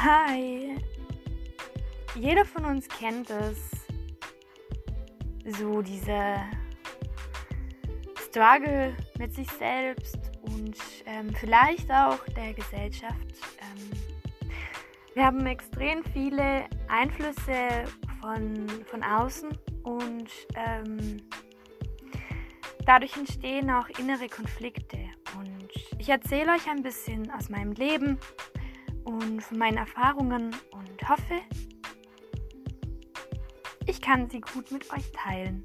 Hi. Jeder von uns kennt es. So diese Struggle mit sich selbst und ähm, vielleicht auch der Gesellschaft. Ähm, wir haben extrem viele Einflüsse von, von außen und ähm, dadurch entstehen auch innere Konflikte. Und ich erzähle euch ein bisschen aus meinem Leben und von meinen Erfahrungen und hoffe, ich kann sie gut mit euch teilen.